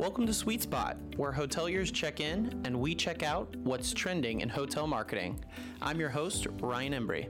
Welcome to Sweet Spot, where hoteliers check in and we check out what's trending in hotel marketing. I'm your host, Ryan Embry.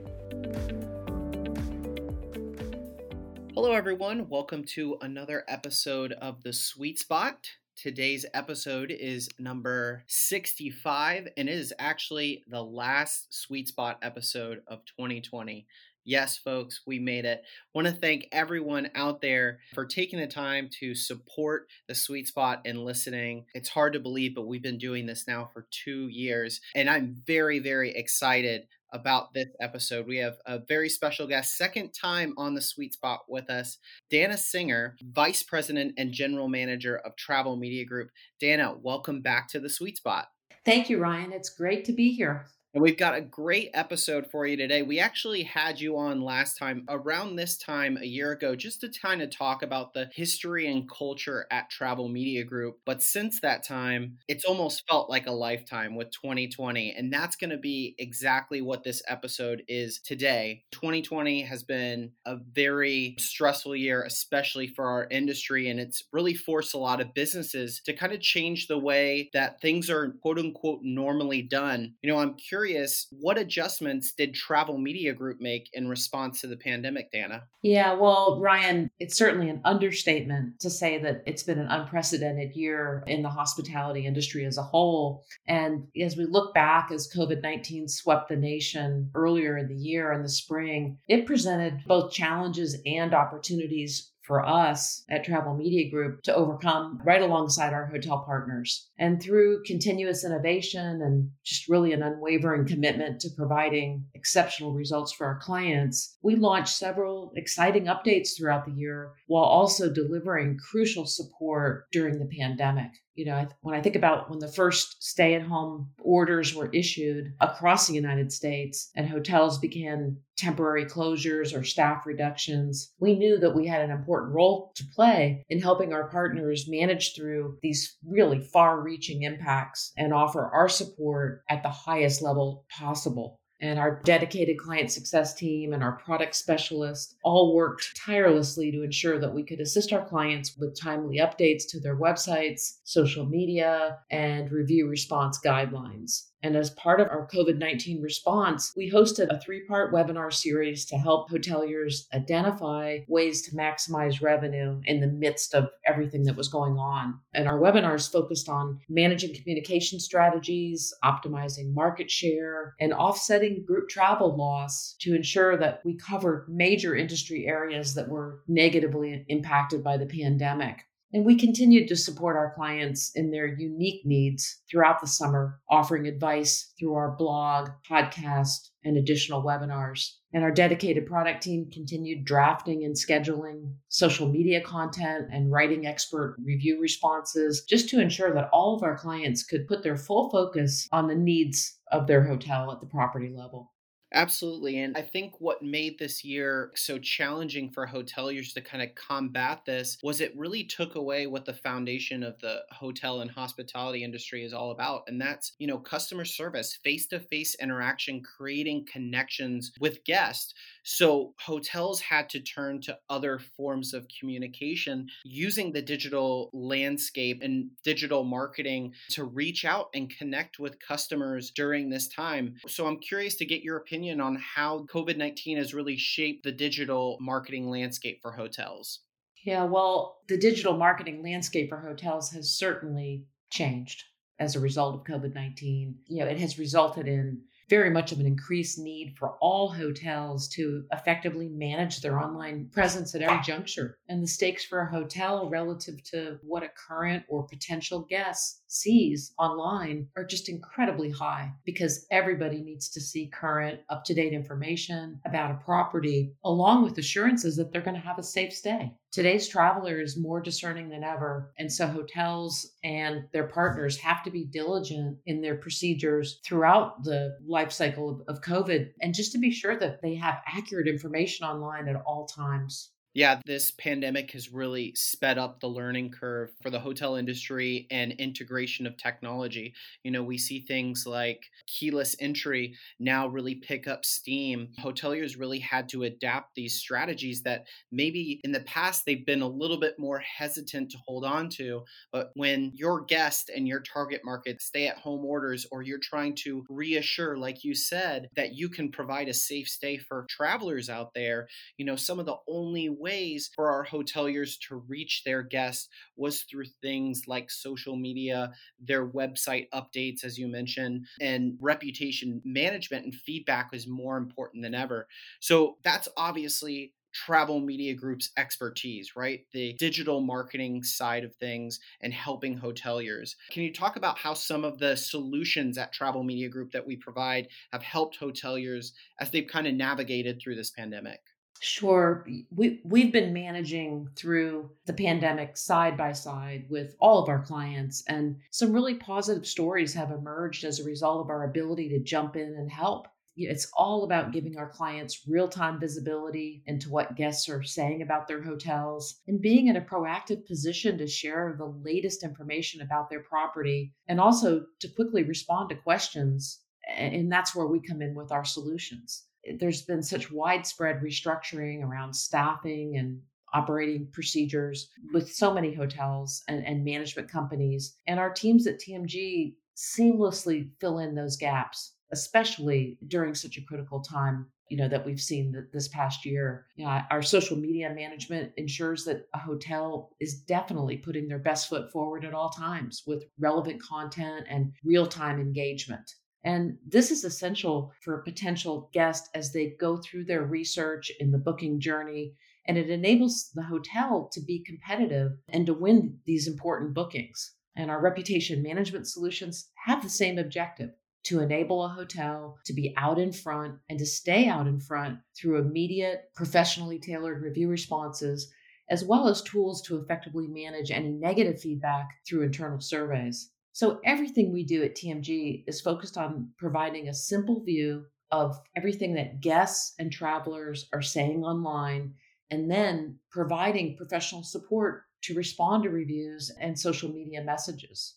Hello, everyone. Welcome to another episode of The Sweet Spot. Today's episode is number 65, and it is actually the last Sweet Spot episode of 2020. Yes, folks, we made it. Want to thank everyone out there for taking the time to support the sweet spot and listening. It's hard to believe, but we've been doing this now for two years, and I'm very, very excited about this episode. We have a very special guest, second time on the sweet spot with us, Dana Singer, Vice President and General Manager of Travel Media Group. Dana, welcome back to the sweet spot. Thank you, Ryan. It's great to be here. And we've got a great episode for you today. We actually had you on last time around this time a year ago just to kind of talk about the history and culture at Travel Media Group. But since that time, it's almost felt like a lifetime with 2020. And that's going to be exactly what this episode is today. 2020 has been a very stressful year, especially for our industry. And it's really forced a lot of businesses to kind of change the way that things are quote unquote normally done. You know, I'm curious curious, what adjustments did Travel Media Group make in response to the pandemic, Dana? Yeah, well, Ryan, it's certainly an understatement to say that it's been an unprecedented year in the hospitality industry as a whole. And as we look back as COVID 19 swept the nation earlier in the year in the spring, it presented both challenges and opportunities for us at Travel Media Group to overcome right alongside our hotel partners. And through continuous innovation and just really an unwavering commitment to providing exceptional results for our clients, we launched several exciting updates throughout the year while also delivering crucial support during the pandemic you know, when I think about when the first stay at home orders were issued across the United States and hotels began temporary closures or staff reductions, we knew that we had an important role to play in helping our partners manage through these really far reaching impacts and offer our support at the highest level possible and our dedicated client success team and our product specialists all worked tirelessly to ensure that we could assist our clients with timely updates to their websites, social media, and review response guidelines. And as part of our COVID 19 response, we hosted a three part webinar series to help hoteliers identify ways to maximize revenue in the midst of everything that was going on. And our webinars focused on managing communication strategies, optimizing market share, and offsetting group travel loss to ensure that we covered major industry areas that were negatively impacted by the pandemic. And we continued to support our clients in their unique needs throughout the summer, offering advice through our blog, podcast, and additional webinars. And our dedicated product team continued drafting and scheduling social media content and writing expert review responses just to ensure that all of our clients could put their full focus on the needs of their hotel at the property level. Absolutely. And I think what made this year so challenging for hoteliers to kind of combat this was it really took away what the foundation of the hotel and hospitality industry is all about. And that's, you know, customer service, face to face interaction, creating connections with guests. So hotels had to turn to other forms of communication using the digital landscape and digital marketing to reach out and connect with customers during this time. So I'm curious to get your opinion on how COVID 19 has really shaped the digital marketing landscape for hotels. Yeah, well, the digital marketing landscape for hotels has certainly changed as a result of COVID 19. You know, it has resulted in very much of an increased need for all hotels to effectively manage their online presence at every juncture. And the stakes for a hotel relative to what a current or potential guest sees online are just incredibly high because everybody needs to see current, up to date information about a property, along with assurances that they're going to have a safe stay. Today's traveler is more discerning than ever. And so hotels and their partners have to be diligent in their procedures throughout the life cycle of, of COVID and just to be sure that they have accurate information online at all times. Yeah, this pandemic has really sped up the learning curve for the hotel industry and integration of technology. You know, we see things like keyless entry now really pick up steam. Hoteliers really had to adapt these strategies that maybe in the past they've been a little bit more hesitant to hold on to. But when your guest and your target market stay at home orders, or you're trying to reassure, like you said, that you can provide a safe stay for travelers out there, you know, some of the only ways for our hoteliers to reach their guests was through things like social media, their website updates, as you mentioned, and reputation management and feedback was more important than ever. So that's obviously travel media group's expertise, right? The digital marketing side of things and helping hoteliers. Can you talk about how some of the solutions at Travel Media Group that we provide have helped hoteliers as they've kind of navigated through this pandemic? Sure. We, we've been managing through the pandemic side by side with all of our clients, and some really positive stories have emerged as a result of our ability to jump in and help. It's all about giving our clients real time visibility into what guests are saying about their hotels and being in a proactive position to share the latest information about their property and also to quickly respond to questions. And that's where we come in with our solutions there's been such widespread restructuring around staffing and operating procedures with so many hotels and, and, management companies. And our teams at TMG seamlessly fill in those gaps, especially during such a critical time. You know that we've seen this past year. You know, our social media management ensures that a hotel is definitely putting their best foot forward at all times with relevant content and real-time engagement. And this is essential for a potential guest as they go through their research in the booking journey. And it enables the hotel to be competitive and to win these important bookings. And our reputation management solutions have the same objective to enable a hotel to be out in front and to stay out in front through immediate, professionally tailored review responses, as well as tools to effectively manage any negative feedback through internal surveys. So everything we do at TMG is focused on providing a simple view of everything that guests and travelers are saying online, and then providing professional support to respond to reviews and social media messages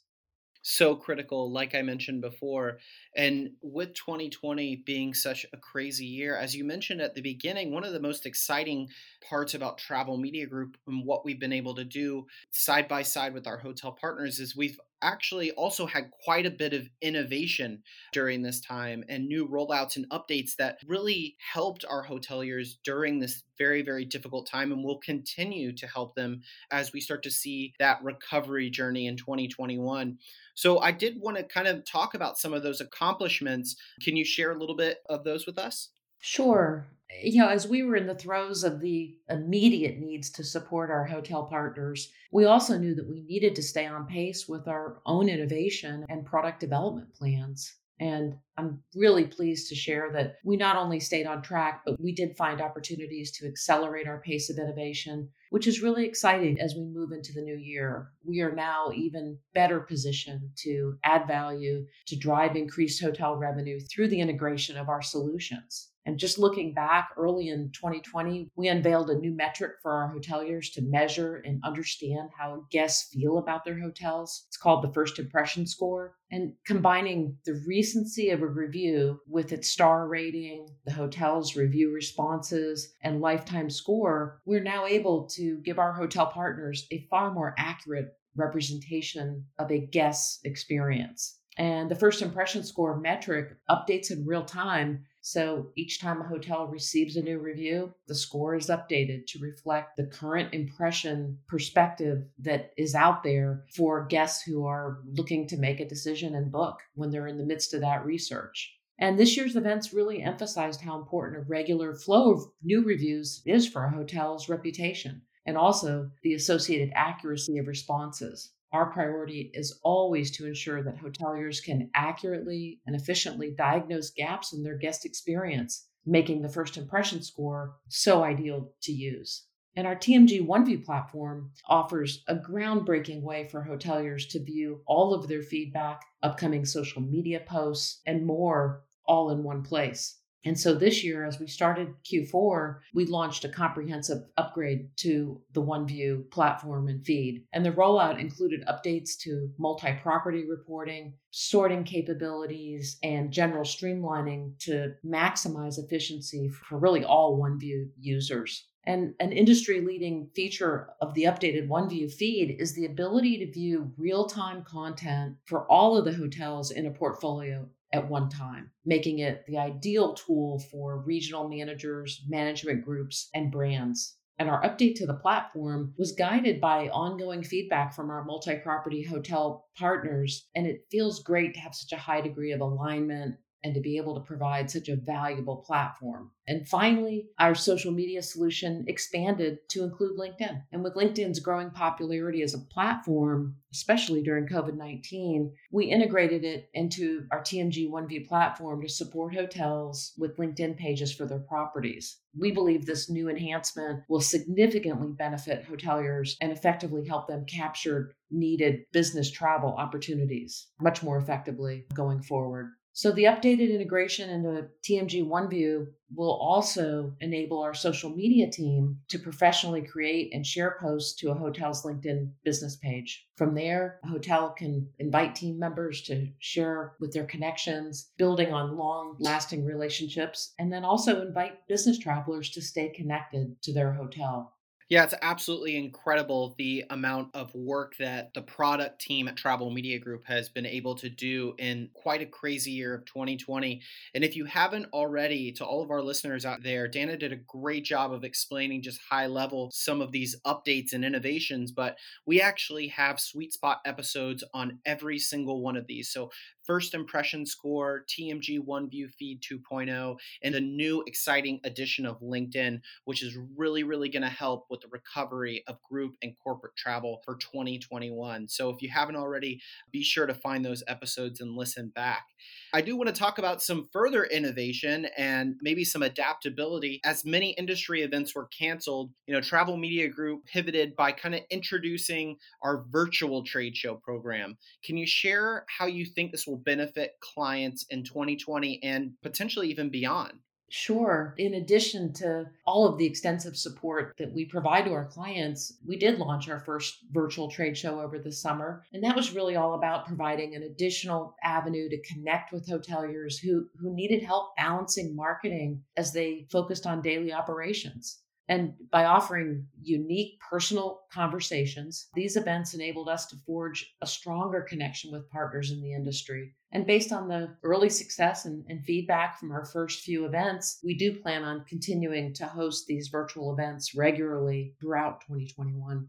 so critical, like I mentioned before. And with 2020 being such a crazy year, as you mentioned at the beginning, one of the most exciting parts about Travel Media Group and what we've been able to do side by side with our hotel partners is we've actually also had quite a bit of innovation during this time and new rollouts and updates that really helped our hoteliers during this very, very difficult time and will continue to help them as we start to see that recovery journey in 2021. So, I did want to kind of talk about some of those accomplishments. Can you share a little bit of those with us? Sure. You know, as we were in the throes of the immediate needs to support our hotel partners, we also knew that we needed to stay on pace with our own innovation and product development plans. And I'm really pleased to share that we not only stayed on track, but we did find opportunities to accelerate our pace of innovation, which is really exciting as we move into the new year. We are now even better positioned to add value, to drive increased hotel revenue through the integration of our solutions. And just looking back early in 2020, we unveiled a new metric for our hoteliers to measure and understand how guests feel about their hotels. It's called the First Impression Score. And combining the recency of a review with its star rating, the hotel's review responses, and lifetime score, we're now able to give our hotel partners a far more accurate representation of a guest's experience. And the first impression score metric updates in real time so each time a hotel receives a new review, the score is updated to reflect the current impression perspective that is out there for guests who are looking to make a decision and book when they're in the midst of that research. And this year's events really emphasized how important a regular flow of new reviews is for a hotel's reputation and also the associated accuracy of responses. Our priority is always to ensure that hoteliers can accurately and efficiently diagnose gaps in their guest experience, making the first impression score so ideal to use. And our TMG OneView platform offers a groundbreaking way for hoteliers to view all of their feedback, upcoming social media posts, and more all in one place. And so this year, as we started Q4, we launched a comprehensive upgrade to the OneView platform and feed. And the rollout included updates to multi property reporting, sorting capabilities, and general streamlining to maximize efficiency for really all OneView users. And an industry leading feature of the updated OneView feed is the ability to view real time content for all of the hotels in a portfolio at one time, making it the ideal tool for regional managers, management groups, and brands. And our update to the platform was guided by ongoing feedback from our multi property hotel partners. And it feels great to have such a high degree of alignment and to be able to provide such a valuable platform. And finally, our social media solution expanded to include LinkedIn. And with LinkedIn's growing popularity as a platform, especially during COVID 19, we integrated it into our TMG OneView platform to support hotels with LinkedIn pages for their properties. We believe this new enhancement will significantly benefit hoteliers and effectively help them capture needed business travel opportunities much more effectively going forward. So the updated integration into TMG OneView will also enable our social media team to professionally create and share posts to a hotel's LinkedIn business page. From there, a hotel can invite team members to share with their connections, building on long lasting relationships, and then also invite business travelers to stay connected to their hotel. Yeah, it's absolutely incredible the amount of work that the product team at Travel Media Group has been able to do in quite a crazy year of 2020. And if you haven't already, to all of our listeners out there, Dana did a great job of explaining just high level some of these updates and innovations. But we actually have sweet spot episodes on every single one of these. So first impression score, TMG OneView Feed 2.0, and the new exciting addition of LinkedIn, which is really, really going to help with the recovery of group and corporate travel for 2021. So if you haven't already, be sure to find those episodes and listen back. I do want to talk about some further innovation and maybe some adaptability. As many industry events were canceled, you know, Travel Media Group pivoted by kind of introducing our virtual trade show program. Can you share how you think this will benefit clients in 2020 and potentially even beyond? Sure. In addition to all of the extensive support that we provide to our clients, we did launch our first virtual trade show over the summer. And that was really all about providing an additional avenue to connect with hoteliers who, who needed help balancing marketing as they focused on daily operations. And by offering unique personal conversations, these events enabled us to forge a stronger connection with partners in the industry. And based on the early success and, and, feedback from our first few events, we do plan on continuing to host these virtual events regularly throughout 2021.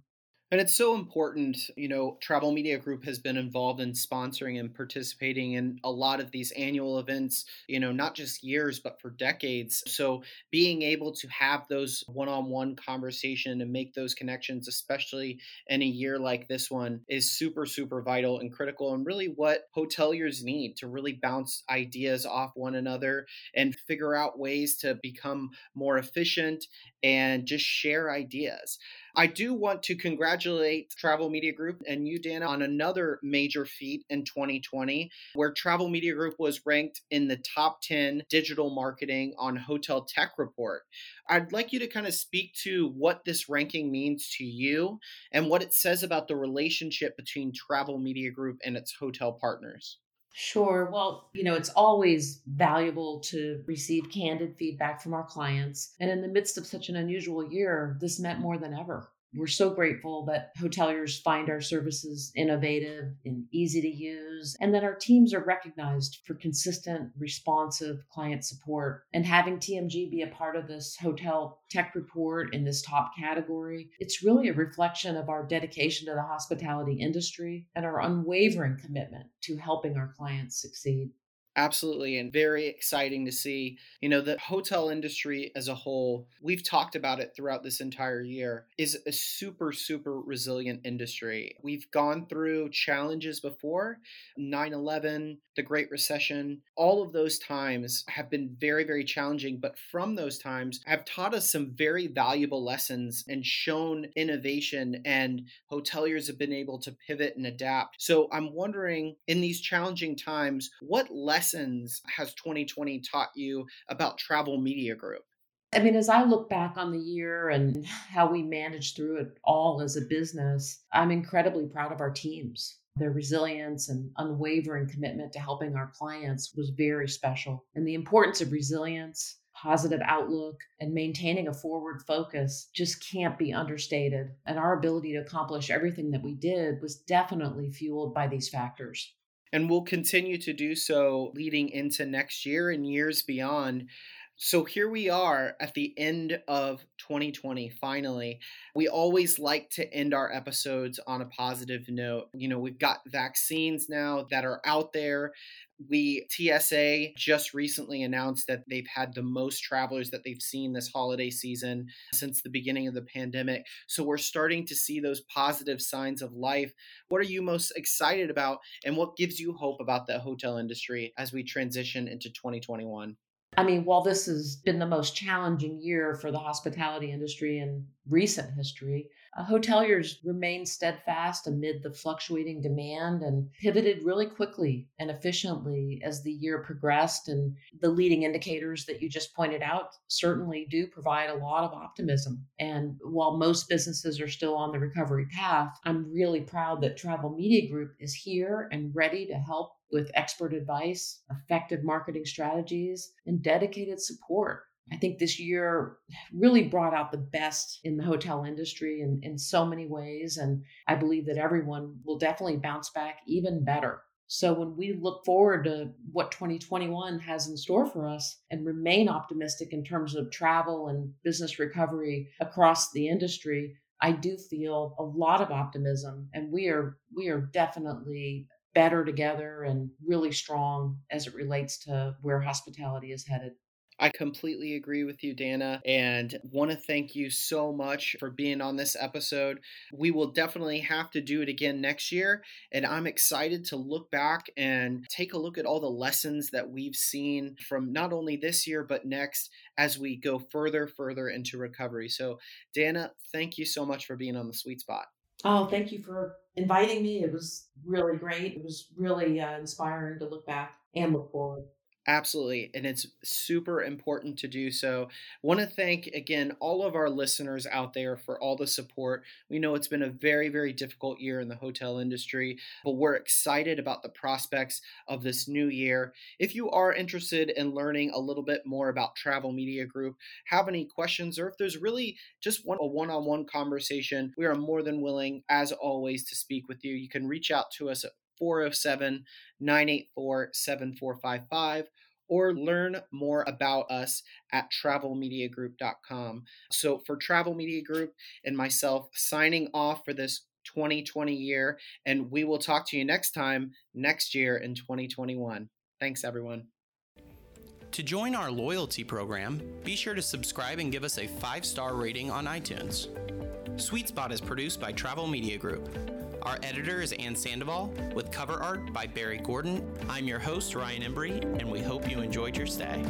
And it's so important, you know, Travel Media Group has been involved in sponsoring and participating in a lot of these annual events, you know, not just years, but for decades. So being able to have those one on one conversation and make those connections, especially in a year like this one, is super, super vital and critical and really what hoteliers need to really bounce ideas off one another and figure out ways to become more efficient and just share ideas. I do want to congratulate Travel Media Group and you, Dana, on another major feat in 2020, where Travel Media Group was ranked in the top 10 digital marketing on Hotel Tech Report. I'd like you to kind of speak to what this ranking means to you and what it says about the relationship between Travel Media Group and its hotel partners. Sure. Well, you know, it's always valuable to receive candid feedback from our clients. And in the midst of such an unusual year, this meant more than ever. We're so grateful that hoteliers find our services innovative and easy to use, and that our teams are recognized for consistent, responsive client support. And having TMG be a part of this hotel tech report in this top category, it's really a reflection of our dedication to the hospitality industry and our unwavering commitment to helping our clients succeed. Absolutely, and very exciting to see. You know, the hotel industry as a whole, we've talked about it throughout this entire year, is a super, super resilient industry. We've gone through challenges before 9 11, the Great Recession, all of those times have been very, very challenging. But from those times, have taught us some very valuable lessons and shown innovation, and hoteliers have been able to pivot and adapt. So I'm wondering, in these challenging times, what lessons lessons has 2020 taught you about Travel Media Group? I mean, as I look back on the year and how we managed through it all as a business, I'm incredibly proud of our teams. Their resilience and unwavering commitment to helping our clients was very special. And the importance of resilience, positive outlook, and maintaining a forward focus just can't be understated. And our ability to accomplish everything that we did was definitely fueled by these factors. And we'll continue to do so leading into next year and years beyond. So here we are at the end of 2020, finally. We always like to end our episodes on a positive note. You know, we've got vaccines now that are out there. We, TSA, just recently announced that they've had the most travelers that they've seen this holiday season since the beginning of the pandemic. So we're starting to see those positive signs of life. What are you most excited about, and what gives you hope about the hotel industry as we transition into 2021? I mean, while this has been the most challenging year for the hospitality industry in recent history, hoteliers remained steadfast amid the fluctuating demand and pivoted really quickly and efficiently as the year progressed. And the leading indicators that you just pointed out certainly do provide a lot of optimism. And while most businesses are still on the recovery path, I'm really proud that Travel Media Group is here and ready to help with expert advice, effective marketing strategies, and dedicated support. I think this year really brought out the best in the hotel industry in, in so many ways. And I believe that everyone will definitely bounce back even better. So when we look forward to what 2021 has in store for us and remain optimistic in terms of travel and business recovery across the industry, I do feel a lot of optimism and we are we are definitely better together and really strong as it relates to where hospitality is headed. I completely agree with you, Dana, and want to thank you so much for being on this episode. We will definitely have to do it again next year, and I'm excited to look back and take a look at all the lessons that we've seen from not only this year, but next as we go further, further into recovery. So, Dana, thank you so much for being on the sweet spot. Oh, thank you for inviting me. It was really great. It was really uh, inspiring to look back and look forward. Absolutely. And it's super important to do so. Want to thank again all of our listeners out there for all the support. We know it's been a very, very difficult year in the hotel industry, but we're excited about the prospects of this new year. If you are interested in learning a little bit more about Travel Media Group, have any questions, or if there's really just one, a one on one conversation, we are more than willing, as always, to speak with you. You can reach out to us at 407 984 7455 or learn more about us at travelmediagroup.com. So, for Travel Media Group and myself, signing off for this 2020 year, and we will talk to you next time next year in 2021. Thanks, everyone. To join our loyalty program, be sure to subscribe and give us a five star rating on iTunes. Sweet Spot is produced by Travel Media Group. Our editor is Ann Sandoval, with cover art by Barry Gordon. I'm your host, Ryan Embry, and we hope you enjoyed your stay.